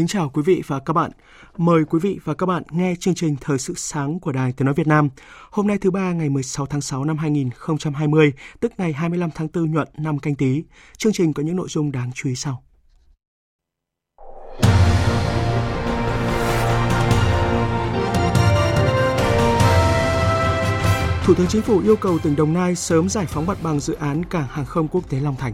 Kính chào quý vị và các bạn. Mời quý vị và các bạn nghe chương trình Thời sự sáng của Đài Tiếng Nói Việt Nam. Hôm nay thứ ba ngày 16 tháng 6 năm 2020, tức ngày 25 tháng 4 nhuận năm canh tí. Chương trình có những nội dung đáng chú ý sau. Thủ tướng Chính phủ yêu cầu tỉnh Đồng Nai sớm giải phóng mặt bằng dự án cảng hàng không quốc tế Long Thành.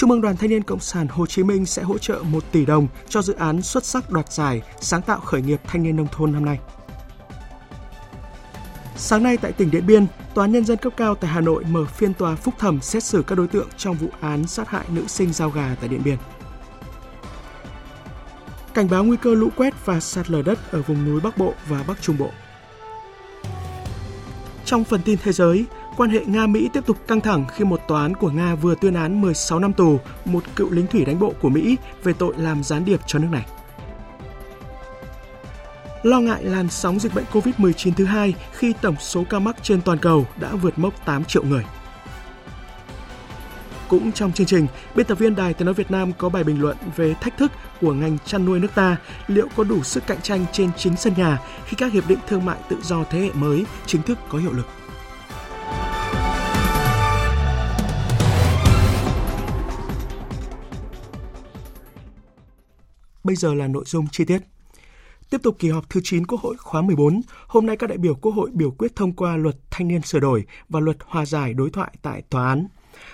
Trung mừng Đoàn Thanh niên Cộng sản Hồ Chí Minh sẽ hỗ trợ 1 tỷ đồng cho dự án xuất sắc đoạt giải sáng tạo khởi nghiệp thanh niên nông thôn năm nay. Sáng nay tại tỉnh Điện Biên, Tòa án Nhân dân cấp cao tại Hà Nội mở phiên tòa phúc thẩm xét xử các đối tượng trong vụ án sát hại nữ sinh giao gà tại Điện Biên. Cảnh báo nguy cơ lũ quét và sạt lở đất ở vùng núi Bắc Bộ và Bắc Trung Bộ. Trong phần tin thế giới, quan hệ Nga-Mỹ tiếp tục căng thẳng khi một tòa án của Nga vừa tuyên án 16 năm tù một cựu lính thủy đánh bộ của Mỹ về tội làm gián điệp cho nước này. Lo ngại làn sóng dịch bệnh COVID-19 thứ hai khi tổng số ca mắc trên toàn cầu đã vượt mốc 8 triệu người. Cũng trong chương trình, biên tập viên Đài Tiếng Nói Việt Nam có bài bình luận về thách thức của ngành chăn nuôi nước ta liệu có đủ sức cạnh tranh trên chính sân nhà khi các hiệp định thương mại tự do thế hệ mới chính thức có hiệu lực. Bây giờ là nội dung chi tiết. Tiếp tục kỳ họp thứ 9 Quốc hội khóa 14, hôm nay các đại biểu Quốc hội biểu quyết thông qua luật thanh niên sửa đổi và luật hòa giải đối thoại tại tòa án.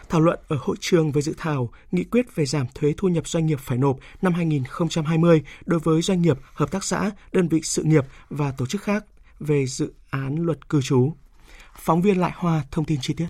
Thảo luận ở hội trường về dự thảo nghị quyết về giảm thuế thu nhập doanh nghiệp phải nộp năm 2020 đối với doanh nghiệp, hợp tác xã, đơn vị sự nghiệp và tổ chức khác về dự án luật cư trú. Phóng viên Lại Hoa thông tin chi tiết.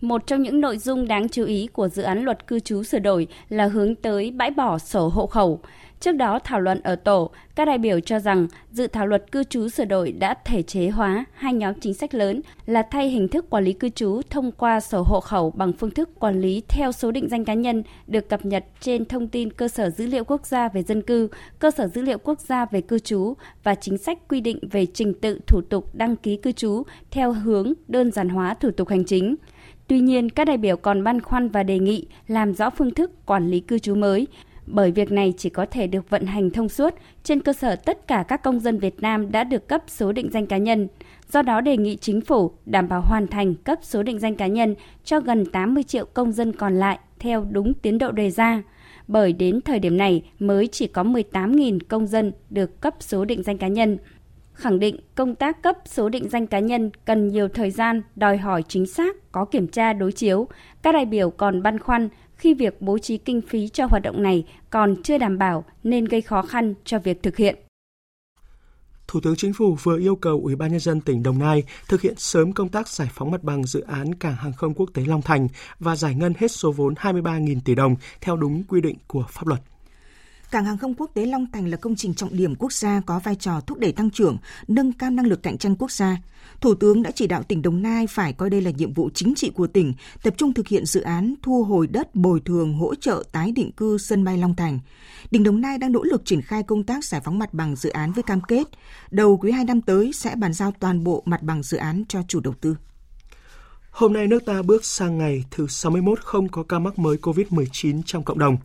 Một trong những nội dung đáng chú ý của dự án luật cư trú sửa đổi là hướng tới bãi bỏ sổ hộ khẩu. Trước đó thảo luận ở tổ, các đại biểu cho rằng dự thảo luật cư trú sửa đổi đã thể chế hóa hai nhóm chính sách lớn là thay hình thức quản lý cư trú thông qua sổ hộ khẩu bằng phương thức quản lý theo số định danh cá nhân được cập nhật trên thông tin cơ sở dữ liệu quốc gia về dân cư, cơ sở dữ liệu quốc gia về cư trú và chính sách quy định về trình tự thủ tục đăng ký cư trú theo hướng đơn giản hóa thủ tục hành chính. Tuy nhiên, các đại biểu còn băn khoăn và đề nghị làm rõ phương thức quản lý cư trú mới, bởi việc này chỉ có thể được vận hành thông suốt trên cơ sở tất cả các công dân Việt Nam đã được cấp số định danh cá nhân. Do đó đề nghị chính phủ đảm bảo hoàn thành cấp số định danh cá nhân cho gần 80 triệu công dân còn lại theo đúng tiến độ đề ra. Bởi đến thời điểm này mới chỉ có 18.000 công dân được cấp số định danh cá nhân, khẳng định công tác cấp số định danh cá nhân cần nhiều thời gian, đòi hỏi chính xác, có kiểm tra đối chiếu. Các đại biểu còn băn khoăn khi việc bố trí kinh phí cho hoạt động này còn chưa đảm bảo nên gây khó khăn cho việc thực hiện. Thủ tướng Chính phủ vừa yêu cầu Ủy ban nhân dân tỉnh Đồng Nai thực hiện sớm công tác giải phóng mặt bằng dự án cảng hàng không quốc tế Long Thành và giải ngân hết số vốn 23.000 tỷ đồng theo đúng quy định của pháp luật. Cảng hàng không quốc tế Long Thành là công trình trọng điểm quốc gia có vai trò thúc đẩy tăng trưởng, nâng cao năng lực cạnh tranh quốc gia. Thủ tướng đã chỉ đạo tỉnh Đồng Nai phải coi đây là nhiệm vụ chính trị của tỉnh, tập trung thực hiện dự án thu hồi đất bồi thường hỗ trợ tái định cư sân bay Long Thành. Tỉnh Đồng Nai đang nỗ lực triển khai công tác giải phóng mặt bằng dự án với cam kết đầu quý 2 năm tới sẽ bàn giao toàn bộ mặt bằng dự án cho chủ đầu tư. Hôm nay nước ta bước sang ngày thứ 61 không có ca mắc mới COVID-19 trong cộng đồng.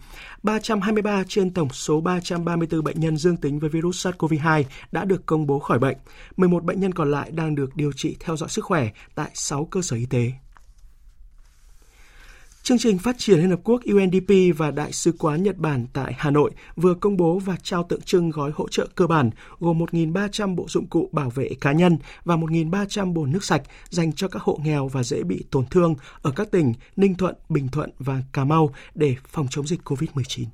323 trên tổng số 334 bệnh nhân dương tính với virus SARS-CoV-2 đã được công bố khỏi bệnh. 11 bệnh nhân còn lại đang được điều trị theo dõi sức khỏe tại 6 cơ sở y tế. Chương trình Phát triển Liên Hợp Quốc UNDP và Đại sứ quán Nhật Bản tại Hà Nội vừa công bố và trao tượng trưng gói hỗ trợ cơ bản gồm 1.300 bộ dụng cụ bảo vệ cá nhân và 1.300 bồn nước sạch dành cho các hộ nghèo và dễ bị tổn thương ở các tỉnh Ninh Thuận, Bình Thuận và Cà Mau để phòng chống dịch COVID-19.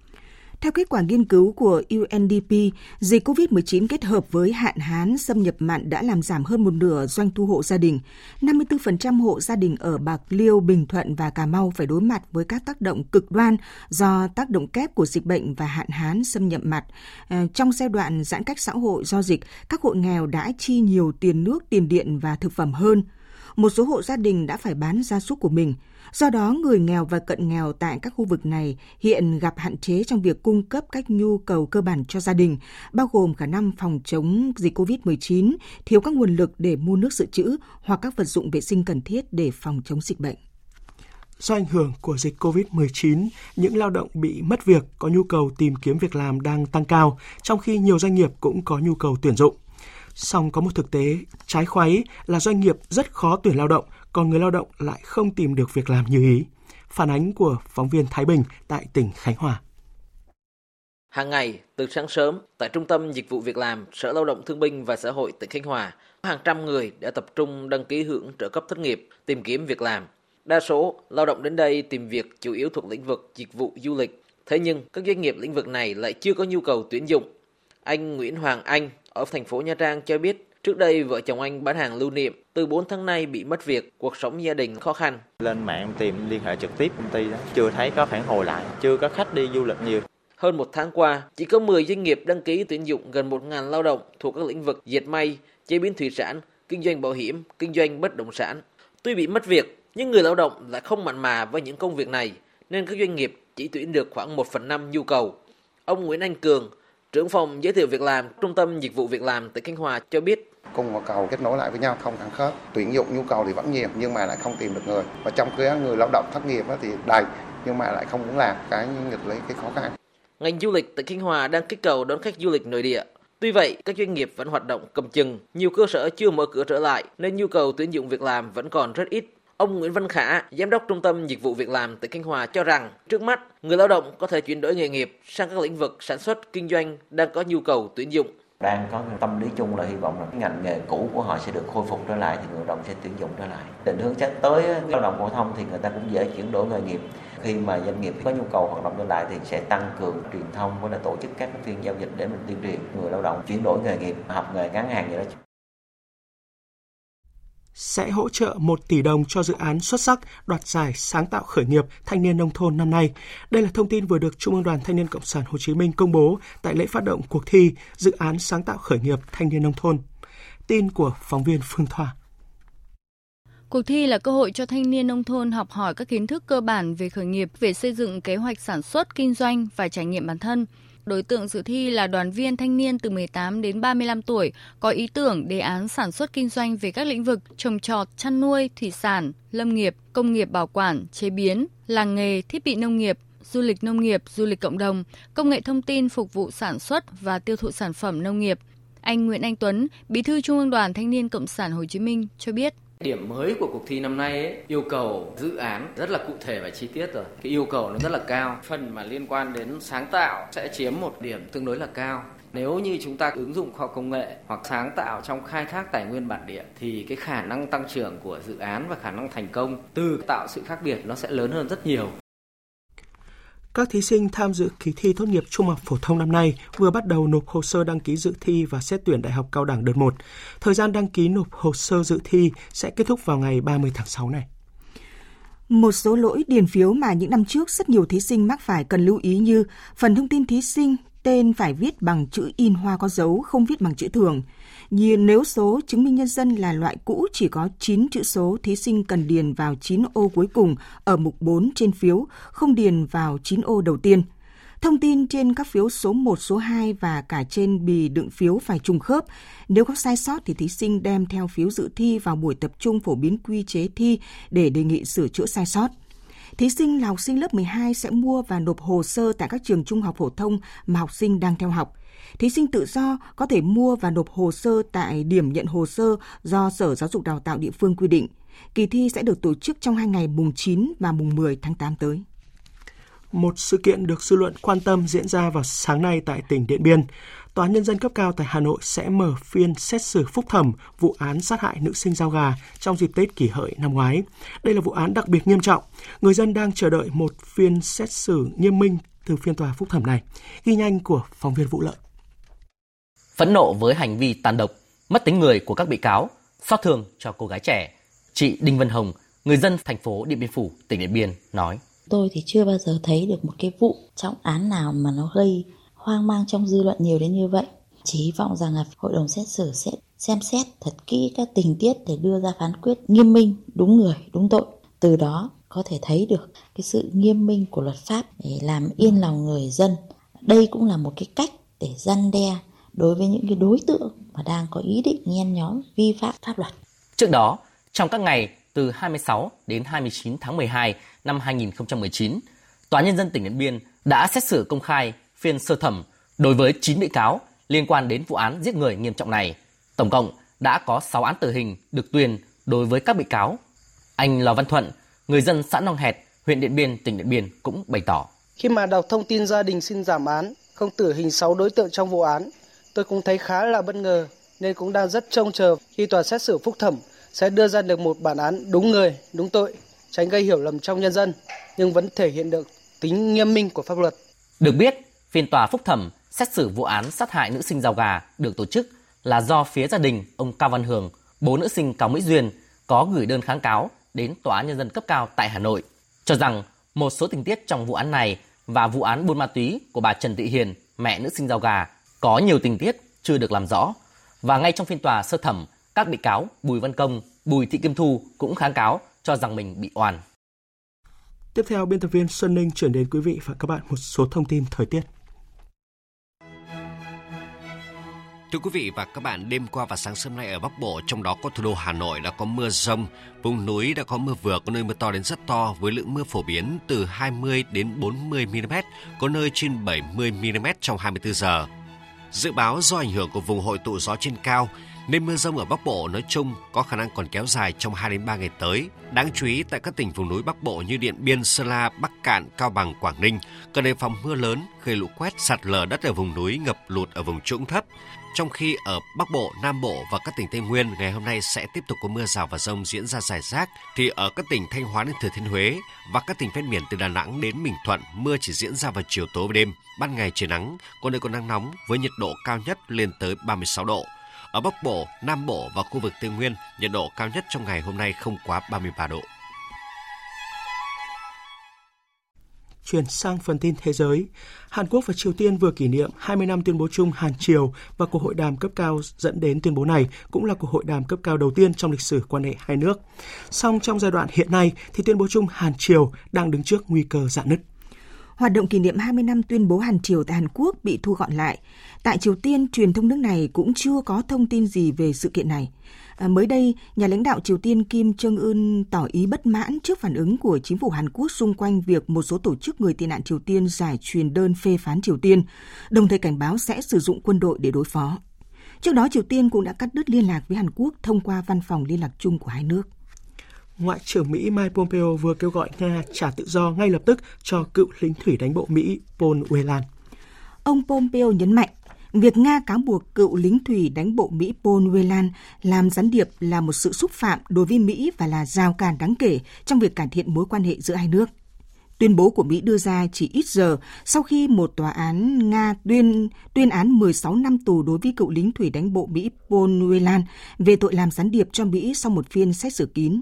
Theo kết quả nghiên cứu của UNDP, dịch COVID-19 kết hợp với hạn hán xâm nhập mặn đã làm giảm hơn một nửa doanh thu hộ gia đình. 54% hộ gia đình ở Bạc Liêu, Bình Thuận và Cà Mau phải đối mặt với các tác động cực đoan do tác động kép của dịch bệnh và hạn hán xâm nhập mặn. Ờ, trong giai đoạn giãn cách xã hội do dịch, các hộ nghèo đã chi nhiều tiền nước, tiền điện và thực phẩm hơn. Một số hộ gia đình đã phải bán gia súc của mình – Do đó, người nghèo và cận nghèo tại các khu vực này hiện gặp hạn chế trong việc cung cấp các nhu cầu cơ bản cho gia đình, bao gồm khả năng phòng chống dịch COVID-19, thiếu các nguồn lực để mua nước dự trữ hoặc các vật dụng vệ sinh cần thiết để phòng chống dịch bệnh. Do ảnh hưởng của dịch COVID-19, những lao động bị mất việc có nhu cầu tìm kiếm việc làm đang tăng cao, trong khi nhiều doanh nghiệp cũng có nhu cầu tuyển dụng. Song có một thực tế trái khoáy là doanh nghiệp rất khó tuyển lao động còn người lao động lại không tìm được việc làm như ý. Phản ánh của phóng viên Thái Bình tại tỉnh Khánh Hòa. Hàng ngày, từ sáng sớm, tại Trung tâm Dịch vụ Việc làm, Sở Lao động Thương binh và Xã hội tỉnh Khánh Hòa, hàng trăm người đã tập trung đăng ký hưởng trợ cấp thất nghiệp, tìm kiếm việc làm. Đa số lao động đến đây tìm việc chủ yếu thuộc lĩnh vực dịch vụ du lịch. Thế nhưng, các doanh nghiệp lĩnh vực này lại chưa có nhu cầu tuyển dụng. Anh Nguyễn Hoàng Anh ở thành phố Nha Trang cho biết Trước đây, vợ chồng anh bán hàng lưu niệm, từ 4 tháng nay bị mất việc, cuộc sống gia đình khó khăn. Lên mạng tìm liên hệ trực tiếp công ty đó, chưa thấy có phản hồi lại, chưa có khách đi du lịch nhiều. Hơn một tháng qua, chỉ có 10 doanh nghiệp đăng ký tuyển dụng gần 1.000 lao động thuộc các lĩnh vực dệt may, chế biến thủy sản, kinh doanh bảo hiểm, kinh doanh bất động sản. Tuy bị mất việc, nhưng người lao động lại không mặn mà với những công việc này, nên các doanh nghiệp chỉ tuyển được khoảng 1 phần 5 nhu cầu. Ông Nguyễn Anh Cường, trưởng phòng giới thiệu việc làm, Trung tâm Dịch vụ Việc làm tại Khánh Hòa cho biết cung và cầu kết nối lại với nhau không thẳng khớp. Tuyển dụng nhu cầu thì vẫn nhiều nhưng mà lại không tìm được người. Và trong cái người lao động thất nghiệp thì đầy nhưng mà lại không muốn làm. Cái nghịch lấy cái khó khăn. Ngành du lịch tại Khánh Hòa đang kích cầu đón khách du lịch nội địa. Tuy vậy, các doanh nghiệp vẫn hoạt động cầm chừng, nhiều cơ sở chưa mở cửa trở lại nên nhu cầu tuyển dụng việc làm vẫn còn rất ít. Ông Nguyễn Văn Khả, giám đốc Trung tâm Dịch vụ Việc làm tại Khánh Hòa cho rằng, trước mắt, người lao động có thể chuyển đổi nghề nghiệp sang các lĩnh vực sản xuất, kinh doanh đang có nhu cầu tuyển dụng đang có tâm lý chung là hy vọng là cái ngành nghề cũ của họ sẽ được khôi phục trở lại, thì người lao động sẽ tuyển dụng trở lại. Định hướng chắc tới lao động phổ thông thì người ta cũng dễ chuyển đổi nghề nghiệp. Khi mà doanh nghiệp có nhu cầu hoạt động trở lại thì sẽ tăng cường truyền thông, với là tổ chức các phiên giao dịch để mình tuyên truyền. Người lao động chuyển đổi nghề nghiệp, học nghề ngắn hàng vậy đó sẽ hỗ trợ 1 tỷ đồng cho dự án xuất sắc đoạt giải sáng tạo khởi nghiệp thanh niên nông thôn năm nay. Đây là thông tin vừa được Trung ương Đoàn Thanh niên Cộng sản Hồ Chí Minh công bố tại lễ phát động cuộc thi dự án sáng tạo khởi nghiệp thanh niên nông thôn. Tin của phóng viên Phương Thoa. Cuộc thi là cơ hội cho thanh niên nông thôn học hỏi các kiến thức cơ bản về khởi nghiệp, về xây dựng kế hoạch sản xuất, kinh doanh và trải nghiệm bản thân. Đối tượng dự thi là đoàn viên thanh niên từ 18 đến 35 tuổi, có ý tưởng đề án sản xuất kinh doanh về các lĩnh vực trồng trọt, chăn nuôi, thủy sản, lâm nghiệp, công nghiệp bảo quản, chế biến, làng nghề, thiết bị nông nghiệp, du lịch nông nghiệp, du lịch cộng đồng, công nghệ thông tin phục vụ sản xuất và tiêu thụ sản phẩm nông nghiệp. Anh Nguyễn Anh Tuấn, Bí thư Trung ương Đoàn Thanh niên Cộng sản Hồ Chí Minh cho biết. Điểm mới của cuộc thi năm nay ấy, yêu cầu dự án rất là cụ thể và chi tiết rồi. Cái yêu cầu nó rất là cao. Phần mà liên quan đến sáng tạo sẽ chiếm một điểm tương đối là cao. Nếu như chúng ta ứng dụng khoa công nghệ hoặc sáng tạo trong khai thác tài nguyên bản địa thì cái khả năng tăng trưởng của dự án và khả năng thành công từ tạo sự khác biệt nó sẽ lớn hơn rất nhiều. Các thí sinh tham dự kỳ thi tốt nghiệp trung học phổ thông năm nay vừa bắt đầu nộp hồ sơ đăng ký dự thi và xét tuyển đại học cao đẳng đợt 1. Thời gian đăng ký nộp hồ sơ dự thi sẽ kết thúc vào ngày 30 tháng 6 này. Một số lỗi điền phiếu mà những năm trước rất nhiều thí sinh mắc phải cần lưu ý như phần thông tin thí sinh, tên phải viết bằng chữ in hoa có dấu, không viết bằng chữ thường. Như nếu số chứng minh nhân dân là loại cũ chỉ có 9 chữ số, thí sinh cần điền vào 9 ô cuối cùng ở mục 4 trên phiếu, không điền vào 9 ô đầu tiên. Thông tin trên các phiếu số 1, số 2 và cả trên bì đựng phiếu phải trùng khớp. Nếu có sai sót thì thí sinh đem theo phiếu dự thi vào buổi tập trung phổ biến quy chế thi để đề nghị sửa chữa sai sót. Thí sinh là học sinh lớp 12 sẽ mua và nộp hồ sơ tại các trường trung học phổ thông mà học sinh đang theo học. Thí sinh tự do có thể mua và nộp hồ sơ tại điểm nhận hồ sơ do Sở Giáo dục Đào tạo địa phương quy định. Kỳ thi sẽ được tổ chức trong hai ngày mùng 9 và mùng 10 tháng 8 tới. Một sự kiện được dư luận quan tâm diễn ra vào sáng nay tại tỉnh Điện Biên. Tòa án Nhân dân cấp cao tại Hà Nội sẽ mở phiên xét xử phúc thẩm vụ án sát hại nữ sinh giao gà trong dịp Tết kỷ hợi năm ngoái. Đây là vụ án đặc biệt nghiêm trọng. Người dân đang chờ đợi một phiên xét xử nghiêm minh từ phiên tòa phúc thẩm này. Ghi nhanh của phóng viên Vũ Lợi. Phẫn nộ với hành vi tàn độc, mất tính người của các bị cáo, xót thương cho cô gái trẻ, chị Đinh Vân Hồng, người dân thành phố Điện Biên Phủ, tỉnh Điện Biên nói. Tôi thì chưa bao giờ thấy được một cái vụ trọng án nào mà nó gây hoang mang trong dư luận nhiều đến như vậy. Chỉ hy vọng rằng là hội đồng xét xử sẽ xem xét thật kỹ các tình tiết để đưa ra phán quyết nghiêm minh, đúng người, đúng tội. Từ đó có thể thấy được cái sự nghiêm minh của luật pháp để làm yên lòng người dân. Đây cũng là một cái cách để răn đe đối với những cái đối tượng mà đang có ý định nhen nhóm vi phạm pháp luật. Trước đó, trong các ngày từ 26 đến 29 tháng 12 năm 2019, Tòa Nhân dân tỉnh Điện Biên đã xét xử công khai phiên sơ thẩm đối với 9 bị cáo liên quan đến vụ án giết người nghiêm trọng này. Tổng cộng đã có 6 án tử hình được tuyên đối với các bị cáo. Anh Lò Văn Thuận, người dân xã Nong Hẹt, huyện Điện Biên, tỉnh Điện Biên cũng bày tỏ. Khi mà đọc thông tin gia đình xin giảm án, không tử hình 6 đối tượng trong vụ án, tôi cũng thấy khá là bất ngờ nên cũng đang rất trông chờ khi tòa xét xử phúc thẩm sẽ đưa ra được một bản án đúng người, đúng tội, tránh gây hiểu lầm trong nhân dân, nhưng vẫn thể hiện được tính nghiêm minh của pháp luật. Được biết, phiên tòa phúc thẩm xét xử vụ án sát hại nữ sinh rào gà được tổ chức là do phía gia đình ông Cao Văn Hường, bố nữ sinh Cao Mỹ Duyên có gửi đơn kháng cáo đến Tòa án Nhân dân cấp cao tại Hà Nội, cho rằng một số tình tiết trong vụ án này và vụ án buôn ma túy của bà Trần Thị Hiền, mẹ nữ sinh rau gà, có nhiều tình tiết chưa được làm rõ. Và ngay trong phiên tòa sơ thẩm, các bị cáo Bùi Văn Công, Bùi Thị Kim Thu cũng kháng cáo cho rằng mình bị oan. Tiếp theo, biên tập viên Xuân Ninh chuyển đến quý vị và các bạn một số thông tin thời tiết. Thưa quý vị và các bạn, đêm qua và sáng sớm nay ở Bắc Bộ, trong đó có thủ đô Hà Nội đã có mưa rông, vùng núi đã có mưa vừa, có nơi mưa to đến rất to với lượng mưa phổ biến từ 20 đến 40 mm, có nơi trên 70 mm trong 24 giờ. Dự báo do ảnh hưởng của vùng hội tụ gió trên cao, nên mưa rông ở Bắc Bộ nói chung có khả năng còn kéo dài trong 2 đến 3 ngày tới. Đáng chú ý tại các tỉnh vùng núi Bắc Bộ như Điện Biên, Sơn La, Bắc Cạn, Cao Bằng, Quảng Ninh cần đề phòng mưa lớn gây lũ quét, sạt lở đất ở vùng núi, ngập lụt ở vùng trũng thấp. Trong khi ở Bắc Bộ, Nam Bộ và các tỉnh Tây Nguyên ngày hôm nay sẽ tiếp tục có mưa rào và rông diễn ra rải rác, thì ở các tỉnh Thanh Hóa đến Thừa Thiên Huế và các tỉnh ven biển từ Đà Nẵng đến Bình Thuận, mưa chỉ diễn ra vào chiều tối và đêm. Ban ngày trời nắng, có nơi có nắng nóng với nhiệt độ cao nhất lên tới 36 độ. Ở Bắc Bộ, Nam Bộ và khu vực Tây Nguyên, nhiệt độ cao nhất trong ngày hôm nay không quá 33 độ. Chuyển sang phần tin thế giới, Hàn Quốc và Triều Tiên vừa kỷ niệm 20 năm tuyên bố chung Hàn Triều và cuộc hội đàm cấp cao dẫn đến tuyên bố này cũng là cuộc hội đàm cấp cao đầu tiên trong lịch sử quan hệ hai nước. Song trong giai đoạn hiện nay thì tuyên bố chung Hàn Triều đang đứng trước nguy cơ rạn nứt. Hoạt động kỷ niệm 20 năm tuyên bố Hàn Triều tại Hàn Quốc bị thu gọn lại. Tại Triều Tiên, truyền thông nước này cũng chưa có thông tin gì về sự kiện này. À, mới đây, nhà lãnh đạo Triều Tiên Kim Jong-un tỏ ý bất mãn trước phản ứng của chính phủ Hàn Quốc xung quanh việc một số tổ chức người tị nạn Triều Tiên giải truyền đơn phê phán Triều Tiên, đồng thời cảnh báo sẽ sử dụng quân đội để đối phó. Trước đó, Triều Tiên cũng đã cắt đứt liên lạc với Hàn Quốc thông qua văn phòng liên lạc chung của hai nước. Ngoại trưởng Mỹ Mike Pompeo vừa kêu gọi Nga trả tự do ngay lập tức cho cựu lính thủy đánh bộ Mỹ Paul Whelan. Ông Pompeo nhấn mạnh Việc Nga cáo buộc cựu lính thủy đánh bộ Mỹ Paul Whelan làm gián điệp là một sự xúc phạm đối với Mỹ và là rào cản đáng kể trong việc cải thiện mối quan hệ giữa hai nước. Tuyên bố của Mỹ đưa ra chỉ ít giờ sau khi một tòa án Nga tuyên tuyên án 16 năm tù đối với cựu lính thủy đánh bộ Mỹ Paul Whelan về tội làm gián điệp cho Mỹ sau một phiên xét xử kín.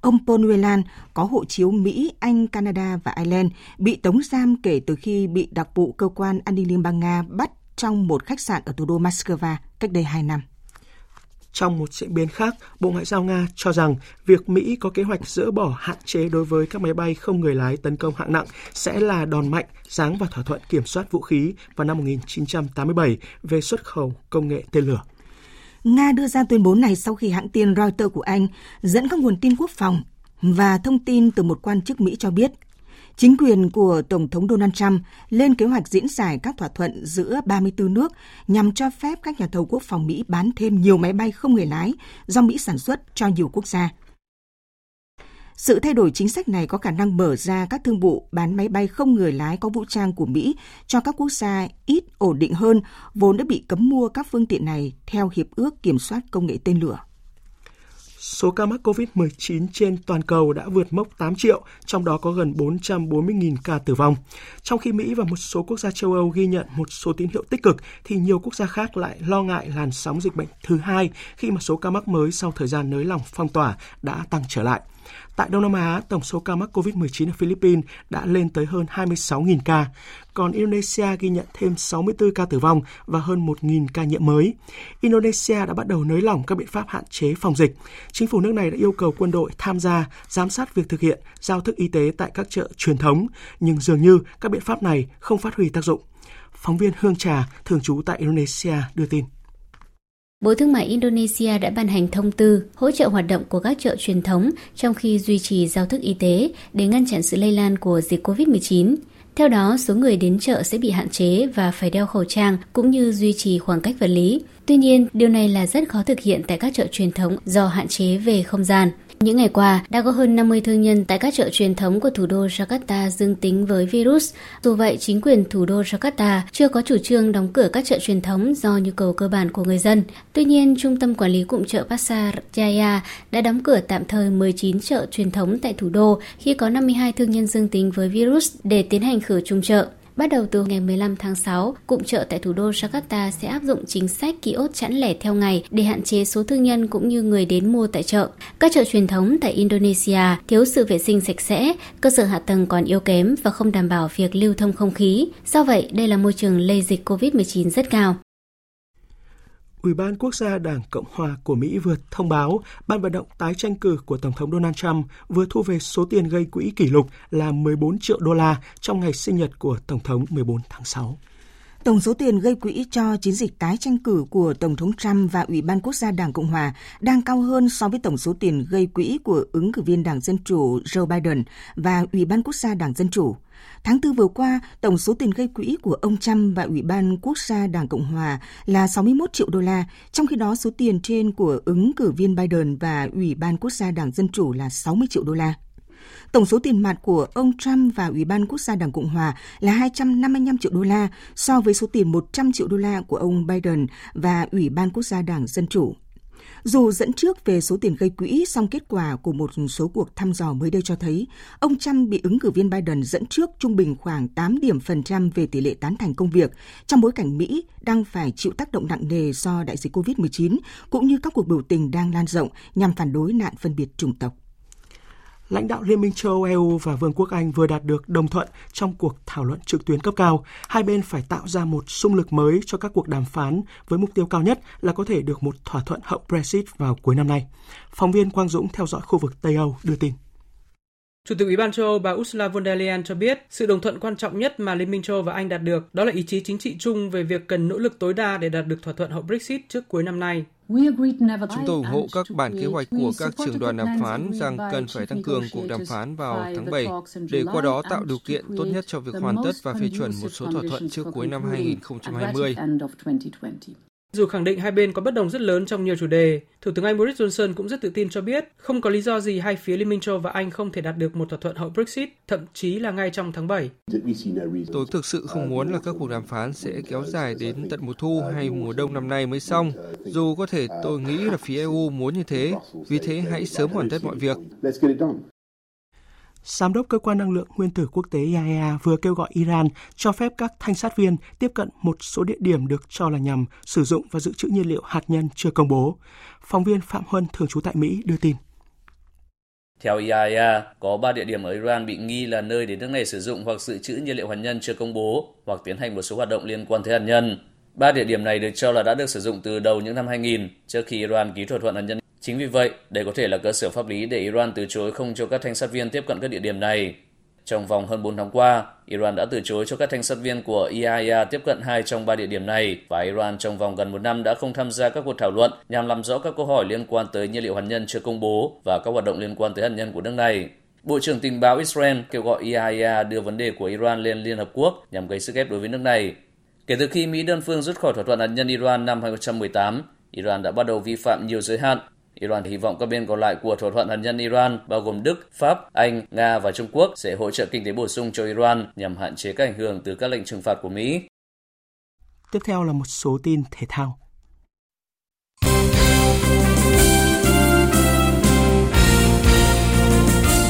Ông Paul Whelan có hộ chiếu Mỹ, Anh, Canada và Ireland bị tống giam kể từ khi bị đặc vụ cơ quan an ninh Liên bang Nga bắt trong một khách sạn ở thủ đô Moscow cách đây 2 năm. Trong một diễn biến khác, Bộ Ngoại giao Nga cho rằng việc Mỹ có kế hoạch dỡ bỏ hạn chế đối với các máy bay không người lái tấn công hạng nặng sẽ là đòn mạnh giáng vào thỏa thuận kiểm soát vũ khí vào năm 1987 về xuất khẩu công nghệ tên lửa. Nga đưa ra tuyên bố này sau khi hãng tin Reuters của Anh dẫn các nguồn tin quốc phòng và thông tin từ một quan chức Mỹ cho biết Chính quyền của Tổng thống Donald Trump lên kế hoạch diễn giải các thỏa thuận giữa 34 nước nhằm cho phép các nhà thầu quốc phòng Mỹ bán thêm nhiều máy bay không người lái do Mỹ sản xuất cho nhiều quốc gia. Sự thay đổi chính sách này có khả năng mở ra các thương vụ bán máy bay không người lái có vũ trang của Mỹ cho các quốc gia ít ổn định hơn, vốn đã bị cấm mua các phương tiện này theo Hiệp ước Kiểm soát Công nghệ tên lửa. Số ca mắc COVID-19 trên toàn cầu đã vượt mốc 8 triệu, trong đó có gần 440.000 ca tử vong. Trong khi Mỹ và một số quốc gia châu Âu ghi nhận một số tín hiệu tích cực, thì nhiều quốc gia khác lại lo ngại làn sóng dịch bệnh thứ hai khi mà số ca mắc mới sau thời gian nới lỏng phong tỏa đã tăng trở lại. Tại Đông Nam Á, tổng số ca mắc COVID-19 ở Philippines đã lên tới hơn 26.000 ca, còn Indonesia ghi nhận thêm 64 ca tử vong và hơn 1.000 ca nhiễm mới. Indonesia đã bắt đầu nới lỏng các biện pháp hạn chế phòng dịch. Chính phủ nước này đã yêu cầu quân đội tham gia giám sát việc thực hiện giao thức y tế tại các chợ truyền thống, nhưng dường như các biện pháp này không phát huy tác dụng. Phóng viên Hương Trà, thường trú tại Indonesia, đưa tin. Bộ Thương mại Indonesia đã ban hành thông tư hỗ trợ hoạt động của các chợ truyền thống trong khi duy trì giao thức y tế để ngăn chặn sự lây lan của dịch COVID-19. Theo đó, số người đến chợ sẽ bị hạn chế và phải đeo khẩu trang cũng như duy trì khoảng cách vật lý. Tuy nhiên, điều này là rất khó thực hiện tại các chợ truyền thống do hạn chế về không gian. Những ngày qua, đã có hơn 50 thương nhân tại các chợ truyền thống của thủ đô Jakarta dương tính với virus. Dù vậy, chính quyền thủ đô Jakarta chưa có chủ trương đóng cửa các chợ truyền thống do nhu cầu cơ bản của người dân. Tuy nhiên, Trung tâm Quản lý Cụm chợ Pasar Jaya đã đóng cửa tạm thời 19 chợ truyền thống tại thủ đô khi có 52 thương nhân dương tính với virus để tiến hành khử trùng chợ. Bắt đầu từ ngày 15 tháng 6, cụm chợ tại thủ đô Jakarta sẽ áp dụng chính sách ký ốt chẵn lẻ theo ngày để hạn chế số thương nhân cũng như người đến mua tại chợ. Các chợ truyền thống tại Indonesia thiếu sự vệ sinh sạch sẽ, cơ sở hạ tầng còn yếu kém và không đảm bảo việc lưu thông không khí. Do vậy, đây là môi trường lây dịch COVID-19 rất cao. Ủy ban Quốc gia Đảng Cộng hòa của Mỹ vừa thông báo ban vận động tái tranh cử của Tổng thống Donald Trump vừa thu về số tiền gây quỹ kỷ lục là 14 triệu đô la trong ngày sinh nhật của Tổng thống 14 tháng 6. Tổng số tiền gây quỹ cho chiến dịch tái tranh cử của Tổng thống Trump và Ủy ban Quốc gia Đảng Cộng Hòa đang cao hơn so với tổng số tiền gây quỹ của ứng cử viên Đảng Dân Chủ Joe Biden và Ủy ban Quốc gia Đảng Dân Chủ. Tháng tư vừa qua, tổng số tiền gây quỹ của ông Trump và Ủy ban Quốc gia Đảng Cộng Hòa là 61 triệu đô la, trong khi đó số tiền trên của ứng cử viên Biden và Ủy ban Quốc gia Đảng Dân Chủ là 60 triệu đô la. Tổng số tiền mặt của ông Trump và Ủy ban Quốc gia Đảng Cộng Hòa là 255 triệu đô la so với số tiền 100 triệu đô la của ông Biden và Ủy ban Quốc gia Đảng Dân Chủ. Dù dẫn trước về số tiền gây quỹ, song kết quả của một số cuộc thăm dò mới đây cho thấy ông Trump bị ứng cử viên Biden dẫn trước trung bình khoảng 8 điểm phần trăm về tỷ lệ tán thành công việc trong bối cảnh Mỹ đang phải chịu tác động nặng nề do đại dịch COVID-19 cũng như các cuộc biểu tình đang lan rộng nhằm phản đối nạn phân biệt chủng tộc lãnh đạo Liên minh châu Âu EU và Vương quốc Anh vừa đạt được đồng thuận trong cuộc thảo luận trực tuyến cấp cao. Hai bên phải tạo ra một xung lực mới cho các cuộc đàm phán với mục tiêu cao nhất là có thể được một thỏa thuận hậu Brexit vào cuối năm nay. Phóng viên Quang Dũng theo dõi khu vực Tây Âu đưa tin. Chủ tịch Ủy ban châu Âu bà Ursula von der Leyen cho biết, sự đồng thuận quan trọng nhất mà Liên minh châu Âu và Anh đạt được đó là ý chí chính trị chung về việc cần nỗ lực tối đa để đạt được thỏa thuận hậu Brexit trước cuối năm nay. Chúng tôi ủng hộ các bản kế hoạch của các trường đoàn đàm phán rằng cần phải tăng cường cuộc đàm phán vào tháng 7 để qua đó tạo điều kiện tốt nhất cho việc hoàn tất và phê chuẩn một số thỏa thuận trước cuối năm 2020. Dù khẳng định hai bên có bất đồng rất lớn trong nhiều chủ đề, Thủ tướng Anh Boris Johnson cũng rất tự tin cho biết không có lý do gì hai phía Liên minh châu và Anh không thể đạt được một thỏa thuận hậu Brexit, thậm chí là ngay trong tháng 7. Tôi thực sự không muốn là các cuộc đàm phán sẽ kéo dài đến tận mùa thu hay mùa đông năm nay mới xong. Dù có thể tôi nghĩ là phía EU muốn như thế, vì thế hãy sớm hoàn tất mọi việc. Giám đốc Cơ quan Năng lượng Nguyên tử Quốc tế IAEA vừa kêu gọi Iran cho phép các thanh sát viên tiếp cận một số địa điểm được cho là nhằm sử dụng và dự trữ nhiên liệu hạt nhân chưa công bố. Phóng viên Phạm Huân, thường trú tại Mỹ, đưa tin. Theo IAEA, có 3 địa điểm ở Iran bị nghi là nơi để nước này sử dụng hoặc dự trữ nhiên liệu hạt nhân chưa công bố hoặc tiến hành một số hoạt động liên quan tới hạt nhân. Ba địa điểm này được cho là đã được sử dụng từ đầu những năm 2000 trước khi Iran ký thỏa thuận hạt nhân Chính vì vậy, đây có thể là cơ sở pháp lý để Iran từ chối không cho các thanh sát viên tiếp cận các địa điểm này. Trong vòng hơn 4 tháng qua, Iran đã từ chối cho các thanh sát viên của IAEA tiếp cận hai trong ba địa điểm này và Iran trong vòng gần một năm đã không tham gia các cuộc thảo luận nhằm làm rõ các câu hỏi liên quan tới nhiên liệu hạt nhân chưa công bố và các hoạt động liên quan tới hạt nhân của nước này. Bộ trưởng tình báo Israel kêu gọi IAEA đưa vấn đề của Iran lên Liên Hợp Quốc nhằm gây sức ép đối với nước này. Kể từ khi Mỹ đơn phương rút khỏi thỏa thuận hạt nhân Iran năm 2018, Iran đã bắt đầu vi phạm nhiều giới hạn Iran hy vọng các bên còn lại của thỏa thuận hạt nhân Iran bao gồm Đức, Pháp, Anh, Nga và Trung Quốc sẽ hỗ trợ kinh tế bổ sung cho Iran nhằm hạn chế các ảnh hưởng từ các lệnh trừng phạt của Mỹ. Tiếp theo là một số tin thể thao.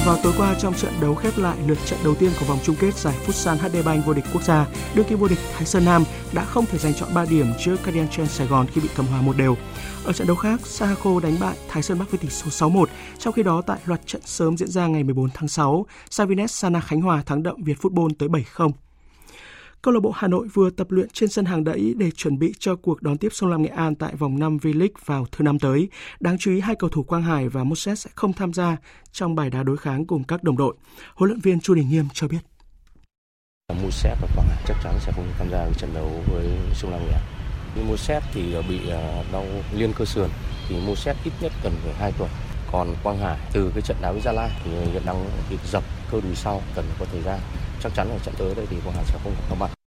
Vào tối qua trong trận đấu khép lại lượt trận đầu tiên của vòng chung kết giải Futsal HD Bank vô địch quốc gia, đương kim vô địch Thái Sơn Nam đã không thể giành chọn 3 điểm trước Cardian Sài Gòn khi bị cầm hòa một đều. Ở trận đấu khác, Sahako đánh bại Thái Sơn Bắc với tỷ số 6-1. Trong khi đó tại loạt trận sớm diễn ra ngày 14 tháng 6, Savines Sana Khánh Hòa thắng đậm Việt Football tới 7-0. Câu lạc bộ Hà Nội vừa tập luyện trên sân hàng đẫy để chuẩn bị cho cuộc đón tiếp Sông Lam Nghệ An tại vòng 5 V-League vào thứ năm tới. Đáng chú ý, hai cầu thủ Quang Hải và Moses sẽ không tham gia trong bài đá đối kháng cùng các đồng đội. Huấn luyện viên Chu Đình Nghiêm cho biết. Moses và Quang Hải chắc chắn sẽ không tham gia trận đấu với Sông Lam Nghệ An. Nhưng Moses thì ờ, bị ờ, đau liên cơ sườn thì Moses ít nhất cần phải 2 tuần. Còn Quang Hải, từ cái trận đá với Gia Lai thì hiện đang bị dập cơ đùi sau, cần có thời gian chắc chắn là trận tới đây thì Quang Hải sẽ không có mặt.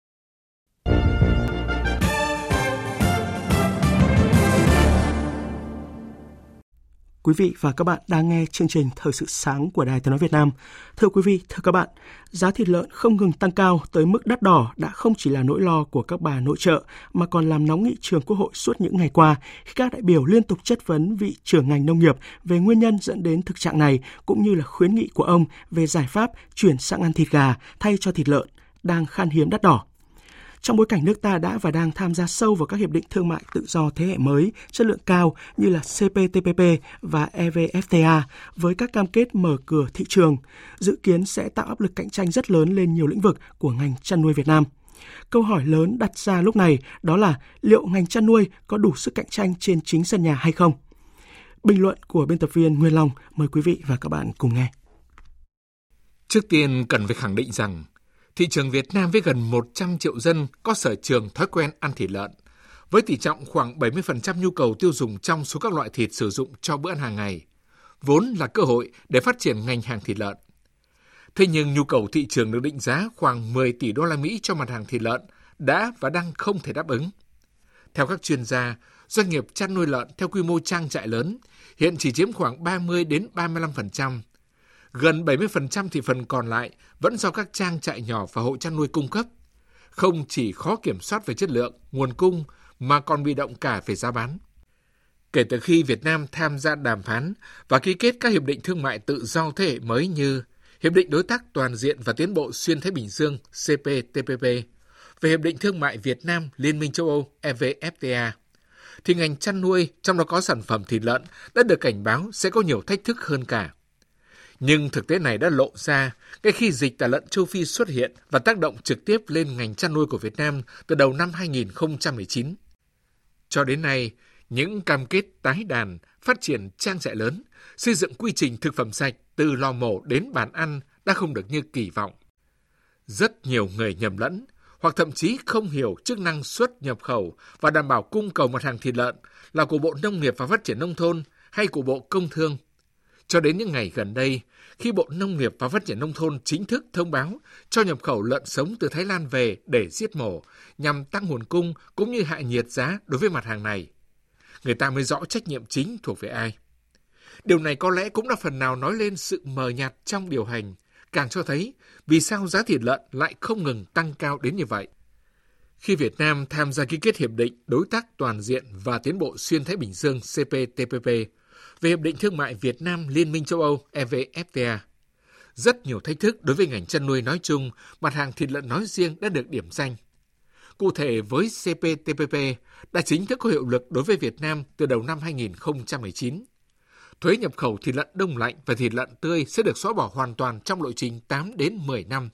Quý vị và các bạn đang nghe chương trình Thời sự sáng của Đài Tiếng Nói Việt Nam. Thưa quý vị, thưa các bạn, giá thịt lợn không ngừng tăng cao tới mức đắt đỏ đã không chỉ là nỗi lo của các bà nội trợ mà còn làm nóng nghị trường Quốc hội suốt những ngày qua khi các đại biểu liên tục chất vấn vị trưởng ngành nông nghiệp về nguyên nhân dẫn đến thực trạng này cũng như là khuyến nghị của ông về giải pháp chuyển sang ăn thịt gà thay cho thịt lợn đang khan hiếm đắt đỏ. Trong bối cảnh nước ta đã và đang tham gia sâu vào các hiệp định thương mại tự do thế hệ mới, chất lượng cao như là CPTPP và EVFTA với các cam kết mở cửa thị trường, dự kiến sẽ tạo áp lực cạnh tranh rất lớn lên nhiều lĩnh vực của ngành chăn nuôi Việt Nam. Câu hỏi lớn đặt ra lúc này đó là liệu ngành chăn nuôi có đủ sức cạnh tranh trên chính sân nhà hay không? Bình luận của biên tập viên Nguyên Long mời quý vị và các bạn cùng nghe. Trước tiên cần phải khẳng định rằng thị trường Việt Nam với gần 100 triệu dân có sở trường thói quen ăn thịt lợn, với tỷ trọng khoảng 70% nhu cầu tiêu dùng trong số các loại thịt sử dụng cho bữa ăn hàng ngày, vốn là cơ hội để phát triển ngành hàng thịt lợn. Thế nhưng nhu cầu thị trường được định giá khoảng 10 tỷ đô la Mỹ cho mặt hàng thịt lợn đã và đang không thể đáp ứng. Theo các chuyên gia, doanh nghiệp chăn nuôi lợn theo quy mô trang trại lớn hiện chỉ chiếm khoảng 30 đến 35%, Gần 70% thị phần còn lại vẫn do các trang trại nhỏ và hộ chăn nuôi cung cấp. Không chỉ khó kiểm soát về chất lượng, nguồn cung mà còn bị động cả về giá bán. Kể từ khi Việt Nam tham gia đàm phán và ký kết các hiệp định thương mại tự do thế hệ mới như Hiệp định Đối tác Toàn diện và Tiến bộ Xuyên Thái Bình Dương CPTPP về Hiệp định Thương mại Việt Nam Liên minh châu Âu EVFTA, thì ngành chăn nuôi, trong đó có sản phẩm thịt lợn, đã được cảnh báo sẽ có nhiều thách thức hơn cả. Nhưng thực tế này đã lộ ra ngay khi dịch tả lợn châu Phi xuất hiện và tác động trực tiếp lên ngành chăn nuôi của Việt Nam từ đầu năm 2019. Cho đến nay, những cam kết tái đàn, phát triển trang trại lớn, xây dựng quy trình thực phẩm sạch từ lò mổ đến bàn ăn đã không được như kỳ vọng. Rất nhiều người nhầm lẫn hoặc thậm chí không hiểu chức năng xuất nhập khẩu và đảm bảo cung cầu mặt hàng thịt lợn là của Bộ Nông nghiệp và Phát triển Nông thôn hay của Bộ Công Thương. Cho đến những ngày gần đây, khi Bộ Nông nghiệp và Phát triển Nông thôn chính thức thông báo cho nhập khẩu lợn sống từ Thái Lan về để giết mổ nhằm tăng nguồn cung cũng như hạ nhiệt giá đối với mặt hàng này, người ta mới rõ trách nhiệm chính thuộc về ai. Điều này có lẽ cũng đã phần nào nói lên sự mờ nhạt trong điều hành, càng cho thấy vì sao giá thịt lợn lại không ngừng tăng cao đến như vậy. Khi Việt Nam tham gia ký kết hiệp định đối tác toàn diện và tiến bộ xuyên Thái Bình Dương CPTPP về Hiệp định Thương mại Việt Nam Liên minh châu Âu EVFTA. Rất nhiều thách thức đối với ngành chăn nuôi nói chung, mặt hàng thịt lợn nói riêng đã được điểm danh. Cụ thể với CPTPP đã chính thức có hiệu lực đối với Việt Nam từ đầu năm 2019. Thuế nhập khẩu thịt lợn đông lạnh và thịt lợn tươi sẽ được xóa bỏ hoàn toàn trong lộ trình 8 đến 10 năm.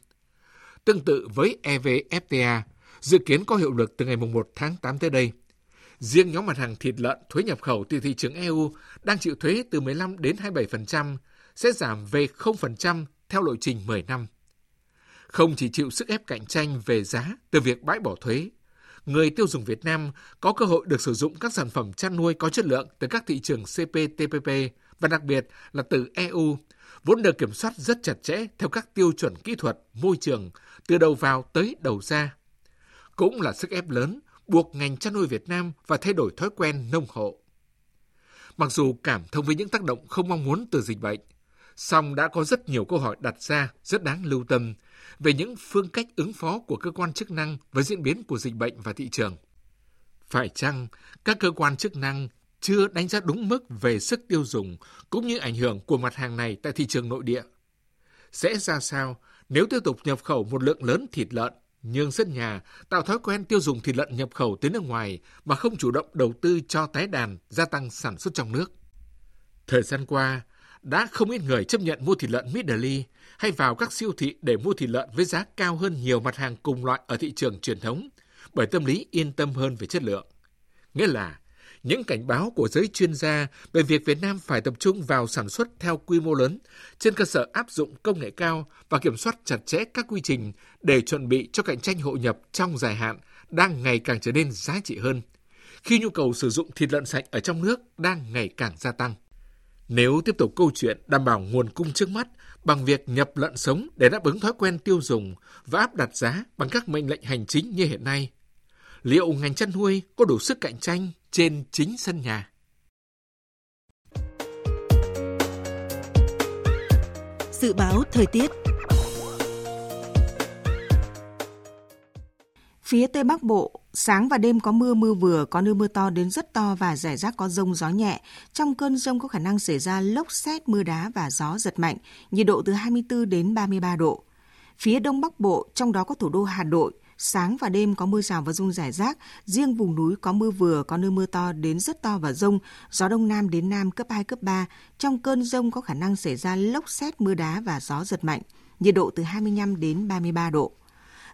Tương tự với EVFTA, dự kiến có hiệu lực từ ngày 1 tháng 8 tới đây. Riêng nhóm mặt hàng thịt lợn thuế nhập khẩu từ thị trường EU đang chịu thuế từ 15 đến 27% sẽ giảm về 0% theo lộ trình 10 năm. Không chỉ chịu sức ép cạnh tranh về giá từ việc bãi bỏ thuế, người tiêu dùng Việt Nam có cơ hội được sử dụng các sản phẩm chăn nuôi có chất lượng từ các thị trường CPTPP và đặc biệt là từ EU, vốn được kiểm soát rất chặt chẽ theo các tiêu chuẩn kỹ thuật, môi trường từ đầu vào tới đầu ra. Cũng là sức ép lớn buộc ngành chăn nuôi Việt Nam phải thay đổi thói quen nông hộ. Mặc dù cảm thông với những tác động không mong muốn từ dịch bệnh, song đã có rất nhiều câu hỏi đặt ra rất đáng lưu tâm về những phương cách ứng phó của cơ quan chức năng với diễn biến của dịch bệnh và thị trường. Phải chăng các cơ quan chức năng chưa đánh giá đúng mức về sức tiêu dùng cũng như ảnh hưởng của mặt hàng này tại thị trường nội địa? Sẽ ra sao nếu tiếp tục nhập khẩu một lượng lớn thịt lợn, nhưng sân nhà tạo thói quen tiêu dùng thịt lợn nhập khẩu tới nước ngoài mà không chủ động đầu tư cho tái đàn, gia tăng sản xuất trong nước? Thời gian qua, đã không ít người chấp nhận mua thịt lợn Middle hay vào các siêu thị để mua thịt lợn với giá cao hơn nhiều mặt hàng cùng loại ở thị trường truyền thống, bởi tâm lý yên tâm hơn về chất lượng. Nghĩa là, những cảnh báo của giới chuyên gia về việc Việt Nam phải tập trung vào sản xuất theo quy mô lớn trên cơ sở áp dụng công nghệ cao và kiểm soát chặt chẽ các quy trình để chuẩn bị cho cạnh tranh hội nhập trong dài hạn đang ngày càng trở nên giá trị hơn, khi nhu cầu sử dụng thịt lợn sạch ở trong nước đang ngày càng gia tăng. Nếu tiếp tục câu chuyện đảm bảo nguồn cung trước mắt bằng việc nhập lợn sống để đáp ứng thói quen tiêu dùng và áp đặt giá bằng các mệnh lệnh hành chính như hiện nay, liệu ngành chăn nuôi có đủ sức cạnh tranh trên chính sân nhà? Dự báo thời tiết Phía Tây Bắc Bộ, sáng và đêm có mưa mưa vừa, có nơi mưa to đến rất to và rải rác có rông gió nhẹ. Trong cơn rông có khả năng xảy ra lốc xét, mưa đá và gió giật mạnh, nhiệt độ từ 24 đến 33 độ. Phía Đông Bắc Bộ, trong đó có thủ đô Hà Nội, sáng và đêm có mưa rào và rông rải rác, riêng vùng núi có mưa vừa, có nơi mưa to đến rất to và rông, gió đông nam đến nam cấp 2, cấp 3. Trong cơn rông có khả năng xảy ra lốc xét, mưa đá và gió giật mạnh, nhiệt độ từ 25 đến 33 độ.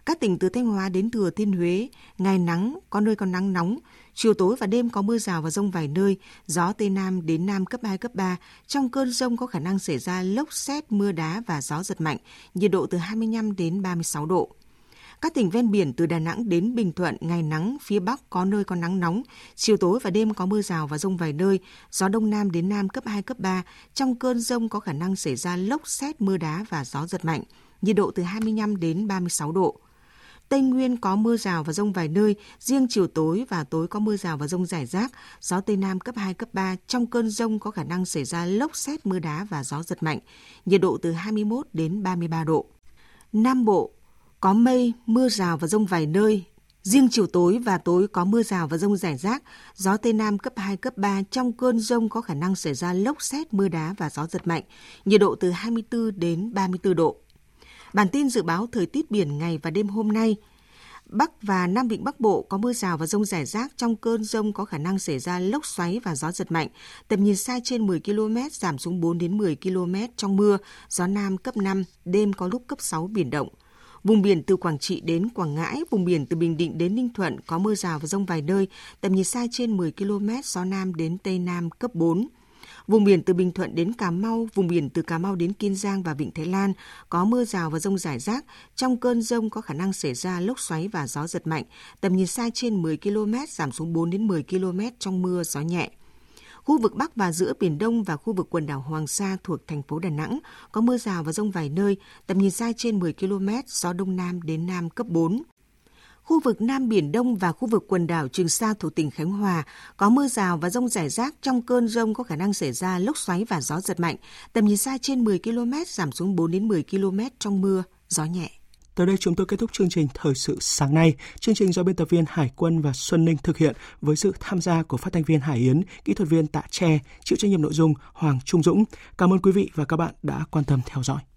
Các tỉnh từ Thanh Hóa đến Thừa Thiên Huế, ngày nắng, có nơi còn nắng nóng, chiều tối và đêm có mưa rào và rông vài nơi, gió Tây Nam đến Nam cấp 2, cấp 3. Trong cơn rông có khả năng xảy ra lốc xét, mưa đá và gió giật mạnh, nhiệt độ từ 25 đến 36 độ. Các tỉnh ven biển từ Đà Nẵng đến Bình Thuận, ngày nắng, phía Bắc có nơi có nắng nóng, chiều tối và đêm có mưa rào và rông vài nơi, gió Đông Nam đến Nam cấp 2, cấp 3. Trong cơn rông có khả năng xảy ra lốc xét, mưa đá và gió giật mạnh, nhiệt độ từ 25 đến 36 độ. Tây Nguyên có mưa rào và rông vài nơi, riêng chiều tối và tối có mưa rào và rông rải rác, gió Tây Nam cấp 2, cấp 3. Trong cơn rông có khả năng xảy ra lốc xét, mưa đá và gió giật mạnh, nhiệt độ từ 21 đến 33 độ. Nam Bộ có mây, mưa rào và rông vài nơi, Riêng chiều tối và tối có mưa rào và rông rải rác, gió Tây Nam cấp 2, cấp 3. Trong cơn rông có khả năng xảy ra lốc xét, mưa đá và gió giật mạnh, nhiệt độ từ 24 đến 34 độ. Bản tin dự báo thời tiết biển ngày và đêm hôm nay. Bắc và Nam Vịnh Bắc Bộ có mưa rào và rông rải rác. Trong cơn rông có khả năng xảy ra lốc xoáy và gió giật mạnh. Tầm nhìn xa trên 10 km, giảm xuống 4 đến 10 km trong mưa. Gió Nam cấp 5, đêm có lúc cấp 6 biển động. Vùng biển từ Quảng Trị đến Quảng Ngãi, vùng biển từ Bình Định đến Ninh Thuận có mưa rào và rông vài nơi, tầm nhìn xa trên 10 km, gió Nam đến Tây Nam cấp 4. Vùng biển từ Bình Thuận đến Cà Mau, vùng biển từ Cà Mau đến Kiên Giang và Vịnh Thái Lan có mưa rào và rông rải rác. Trong cơn rông có khả năng xảy ra lốc xoáy và gió giật mạnh. Tầm nhìn xa trên 10 km, giảm xuống 4 đến 10 km trong mưa, gió nhẹ. Khu vực Bắc và giữa Biển Đông và khu vực quần đảo Hoàng Sa thuộc thành phố Đà Nẵng có mưa rào và rông vài nơi, tầm nhìn xa trên 10 km, gió Đông Nam đến Nam cấp 4. Khu vực Nam Biển Đông và khu vực quần đảo Trường Sa thuộc tỉnh Khánh Hòa có mưa rào và rông rải rác. Trong cơn rông có khả năng xảy ra lốc xoáy và gió giật mạnh. Tầm nhìn xa trên 10 km, giảm xuống 4 đến 10 km trong mưa, gió nhẹ. Tới đây chúng tôi kết thúc chương trình Thời sự sáng nay. Chương trình do biên tập viên Hải Quân và Xuân Ninh thực hiện với sự tham gia của phát thanh viên Hải Yến, kỹ thuật viên Tạ Tre, chịu trách nhiệm nội dung Hoàng Trung Dũng. Cảm ơn quý vị và các bạn đã quan tâm theo dõi.